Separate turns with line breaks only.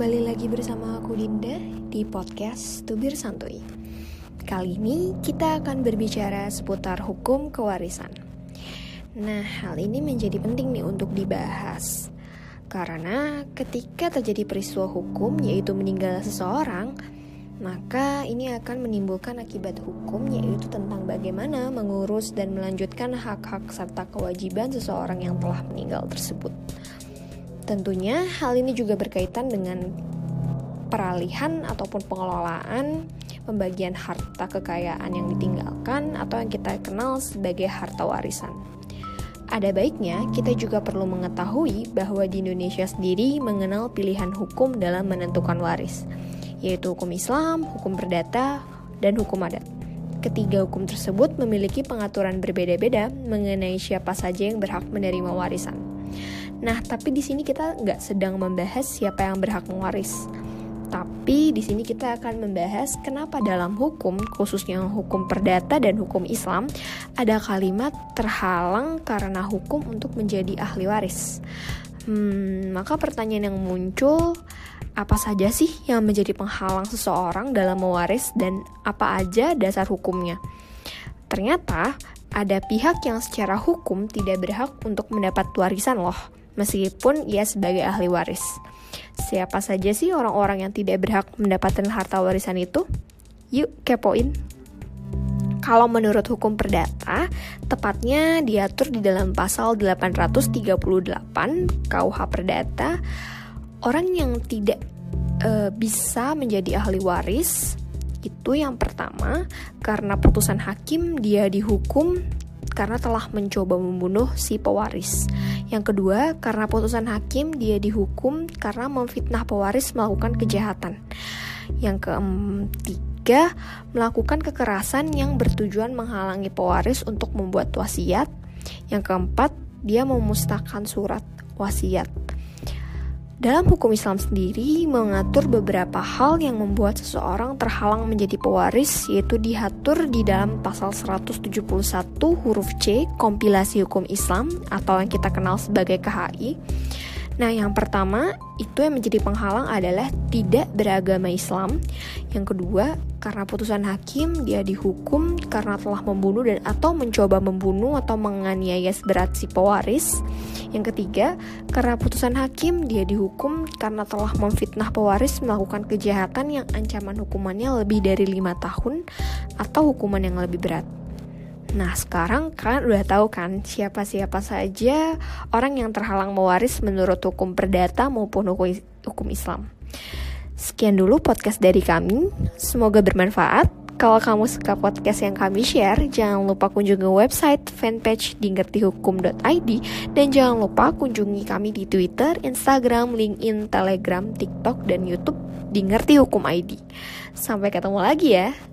kembali lagi bersama aku Dinda di podcast Tubir Santuy. Kali ini kita akan berbicara seputar hukum kewarisan. Nah, hal ini menjadi penting nih untuk dibahas. Karena ketika terjadi peristiwa hukum yaitu meninggal seseorang, maka ini akan menimbulkan akibat hukum yaitu tentang bagaimana mengurus dan melanjutkan hak-hak serta kewajiban seseorang yang telah meninggal tersebut. Tentunya hal ini juga berkaitan dengan peralihan ataupun pengelolaan pembagian harta kekayaan yang ditinggalkan atau yang kita kenal sebagai harta warisan. Ada baiknya kita juga perlu mengetahui bahwa di Indonesia sendiri mengenal pilihan hukum dalam menentukan waris, yaitu hukum Islam, hukum perdata, dan hukum adat. Ketiga hukum tersebut memiliki pengaturan berbeda-beda mengenai siapa saja yang berhak menerima warisan. Nah, tapi di sini kita nggak sedang membahas siapa yang berhak mewaris. Tapi di sini kita akan membahas kenapa dalam hukum, khususnya hukum perdata dan hukum Islam, ada kalimat terhalang karena hukum untuk menjadi ahli waris. Hmm, maka pertanyaan yang muncul, apa saja sih yang menjadi penghalang seseorang dalam mewaris dan apa aja dasar hukumnya? Ternyata ada pihak yang secara hukum tidak berhak untuk mendapat warisan loh meskipun ia sebagai ahli waris. Siapa saja sih orang-orang yang tidak berhak mendapatkan harta warisan itu? Yuk kepoin. Kalau menurut hukum perdata, tepatnya diatur di dalam pasal 838 KUH Perdata, orang yang tidak e, bisa menjadi ahli waris itu yang pertama karena putusan hakim dia dihukum karena telah mencoba membunuh si pewaris. Yang kedua, karena putusan hakim dia dihukum karena memfitnah pewaris melakukan kejahatan. Yang ketiga, melakukan kekerasan yang bertujuan menghalangi pewaris untuk membuat wasiat. Yang keempat, dia memusnahkan surat wasiat. Dalam hukum Islam sendiri mengatur beberapa hal yang membuat seseorang terhalang menjadi pewaris yaitu diatur di dalam pasal 171 huruf C kompilasi hukum Islam atau yang kita kenal sebagai KHI Nah, yang pertama itu yang menjadi penghalang adalah tidak beragama Islam. Yang kedua, karena putusan hakim dia dihukum karena telah membunuh dan atau mencoba membunuh atau menganiaya seberat si pewaris. Yang ketiga, karena putusan hakim dia dihukum karena telah memfitnah pewaris melakukan kejahatan yang ancaman hukumannya lebih dari lima tahun atau hukuman yang lebih berat. Nah, sekarang kalian udah tahu kan siapa-siapa saja orang yang terhalang mewaris menurut hukum perdata maupun hukum, Islam. Sekian dulu podcast dari kami. Semoga bermanfaat. Kalau kamu suka podcast yang kami share, jangan lupa kunjungi website fanpage di ngertihukum.id dan jangan lupa kunjungi kami di Twitter, Instagram, LinkedIn, Telegram, TikTok, dan YouTube di Ngerti Hukum ID. Sampai ketemu lagi ya.